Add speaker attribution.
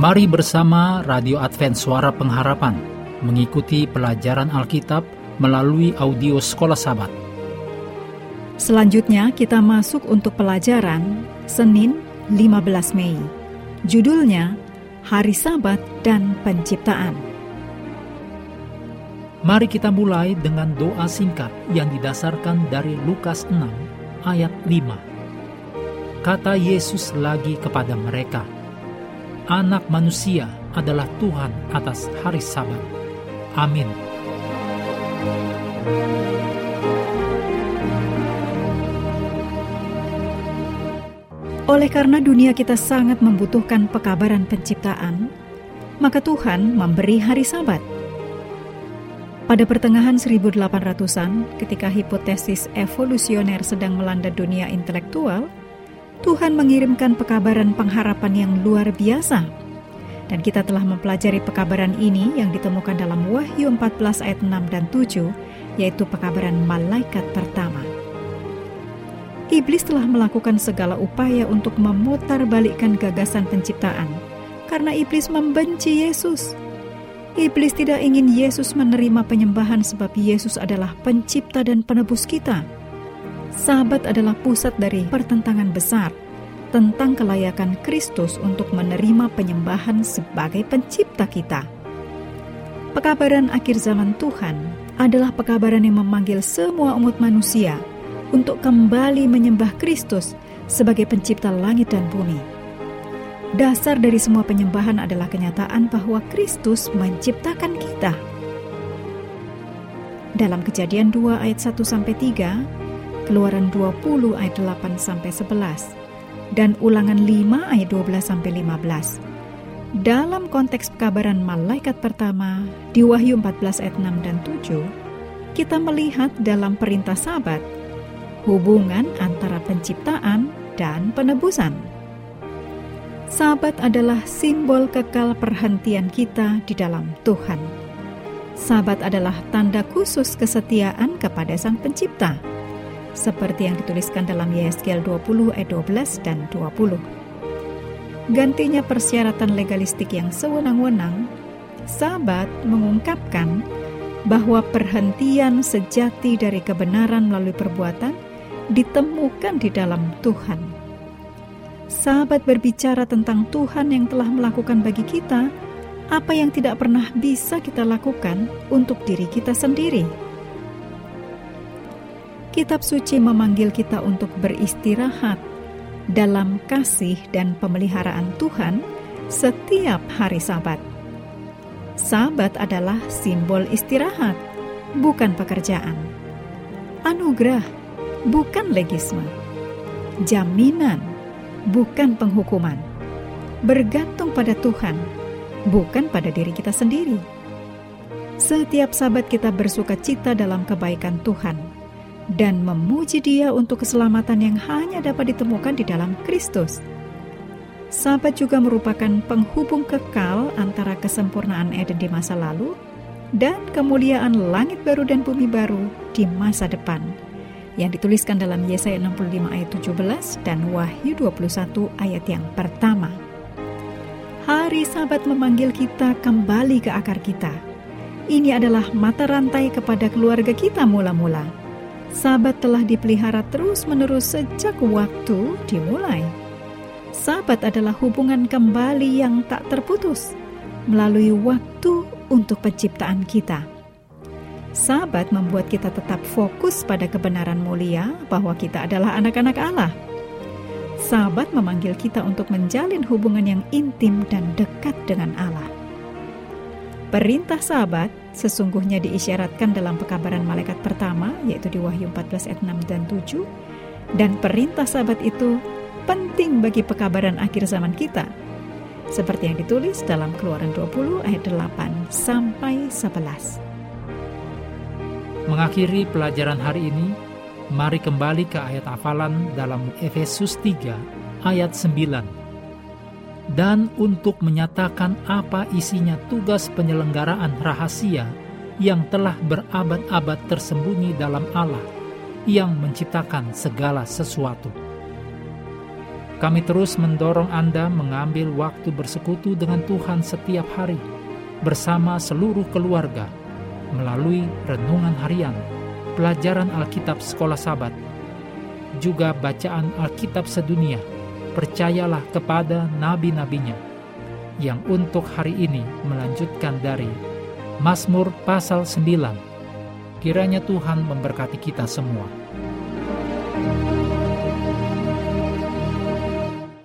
Speaker 1: Mari bersama Radio Advent Suara Pengharapan mengikuti pelajaran Alkitab melalui audio Sekolah Sabat.
Speaker 2: Selanjutnya kita masuk untuk pelajaran Senin 15 Mei. Judulnya Hari Sabat dan Penciptaan.
Speaker 1: Mari kita mulai dengan doa singkat yang didasarkan dari Lukas 6 ayat 5 Kata Yesus lagi kepada mereka, Anak manusia adalah Tuhan atas hari sabat. Amin.
Speaker 2: Oleh karena dunia kita sangat membutuhkan pekabaran penciptaan, maka Tuhan memberi hari sabat. Pada pertengahan 1800-an, ketika hipotesis evolusioner sedang melanda dunia intelektual, Tuhan mengirimkan pekabaran pengharapan yang luar biasa. Dan kita telah mempelajari pekabaran ini yang ditemukan dalam Wahyu 14 ayat 6 dan 7, yaitu pekabaran malaikat pertama. Iblis telah melakukan segala upaya untuk memutarbalikkan gagasan penciptaan, karena iblis membenci Yesus. Iblis tidak ingin Yesus menerima penyembahan sebab Yesus adalah pencipta dan penebus kita. Sabat adalah pusat dari pertentangan besar tentang kelayakan Kristus untuk menerima penyembahan sebagai pencipta kita. Pekabaran akhir zaman Tuhan adalah pekabaran yang memanggil semua umat manusia untuk kembali menyembah Kristus sebagai pencipta langit dan bumi. Dasar dari semua penyembahan adalah kenyataan bahwa Kristus menciptakan kita. Dalam Kejadian 2 ayat 1 sampai 3, Keluaran 20 ayat 8 sampai 11 dan Ulangan 5 ayat 12 sampai 15. Dalam konteks pekabaran malaikat pertama di Wahyu 14 ayat 6 dan 7, kita melihat dalam perintah sabat hubungan antara penciptaan dan penebusan. Sabat adalah simbol kekal perhentian kita di dalam Tuhan. Sabat adalah tanda khusus kesetiaan kepada Sang Pencipta seperti yang dituliskan dalam Yeskel 20 ayat 12 dan 20. Gantinya persyaratan legalistik yang sewenang-wenang, sahabat mengungkapkan bahwa perhentian sejati dari kebenaran melalui perbuatan ditemukan di dalam Tuhan. Sahabat berbicara tentang Tuhan yang telah melakukan bagi kita apa yang tidak pernah bisa kita lakukan untuk diri kita sendiri Kitab suci memanggil kita untuk beristirahat dalam kasih dan pemeliharaan Tuhan setiap hari Sabat. Sabat adalah simbol istirahat, bukan pekerjaan. Anugerah, bukan legisme. Jaminan, bukan penghukuman. Bergantung pada Tuhan, bukan pada diri kita sendiri. Setiap sabat kita bersuka cita dalam kebaikan Tuhan dan memuji Dia untuk keselamatan yang hanya dapat ditemukan di dalam Kristus. Sabat juga merupakan penghubung kekal antara kesempurnaan Eden di masa lalu dan kemuliaan langit baru dan bumi baru di masa depan yang dituliskan dalam Yesaya 65 ayat 17 dan Wahyu 21 ayat yang pertama. Hari Sabat memanggil kita kembali ke akar kita. Ini adalah mata rantai kepada keluarga kita mula-mula Sabat telah dipelihara terus-menerus sejak waktu dimulai. Sabat adalah hubungan kembali yang tak terputus melalui waktu untuk penciptaan kita. Sabat membuat kita tetap fokus pada kebenaran mulia bahwa kita adalah anak-anak Allah. Sabat memanggil kita untuk menjalin hubungan yang intim dan dekat dengan Allah. Perintah sahabat sesungguhnya diisyaratkan dalam pekabaran malaikat pertama, yaitu di Wahyu 14 ayat 6 dan 7. Dan perintah sahabat itu penting bagi pekabaran akhir zaman kita. Seperti yang ditulis dalam keluaran 20 ayat 8 sampai 11.
Speaker 1: Mengakhiri pelajaran hari ini, mari kembali ke ayat hafalan dalam Efesus 3 ayat 9 dan untuk menyatakan apa isinya tugas penyelenggaraan rahasia yang telah berabad-abad tersembunyi dalam Allah yang menciptakan segala sesuatu. Kami terus mendorong Anda mengambil waktu bersekutu dengan Tuhan setiap hari bersama seluruh keluarga melalui renungan harian, pelajaran Alkitab sekolah sabat, juga bacaan Alkitab sedunia. Percayalah kepada nabi-nabinya yang untuk hari ini melanjutkan dari Mazmur pasal 9. Kiranya Tuhan memberkati kita semua. thank you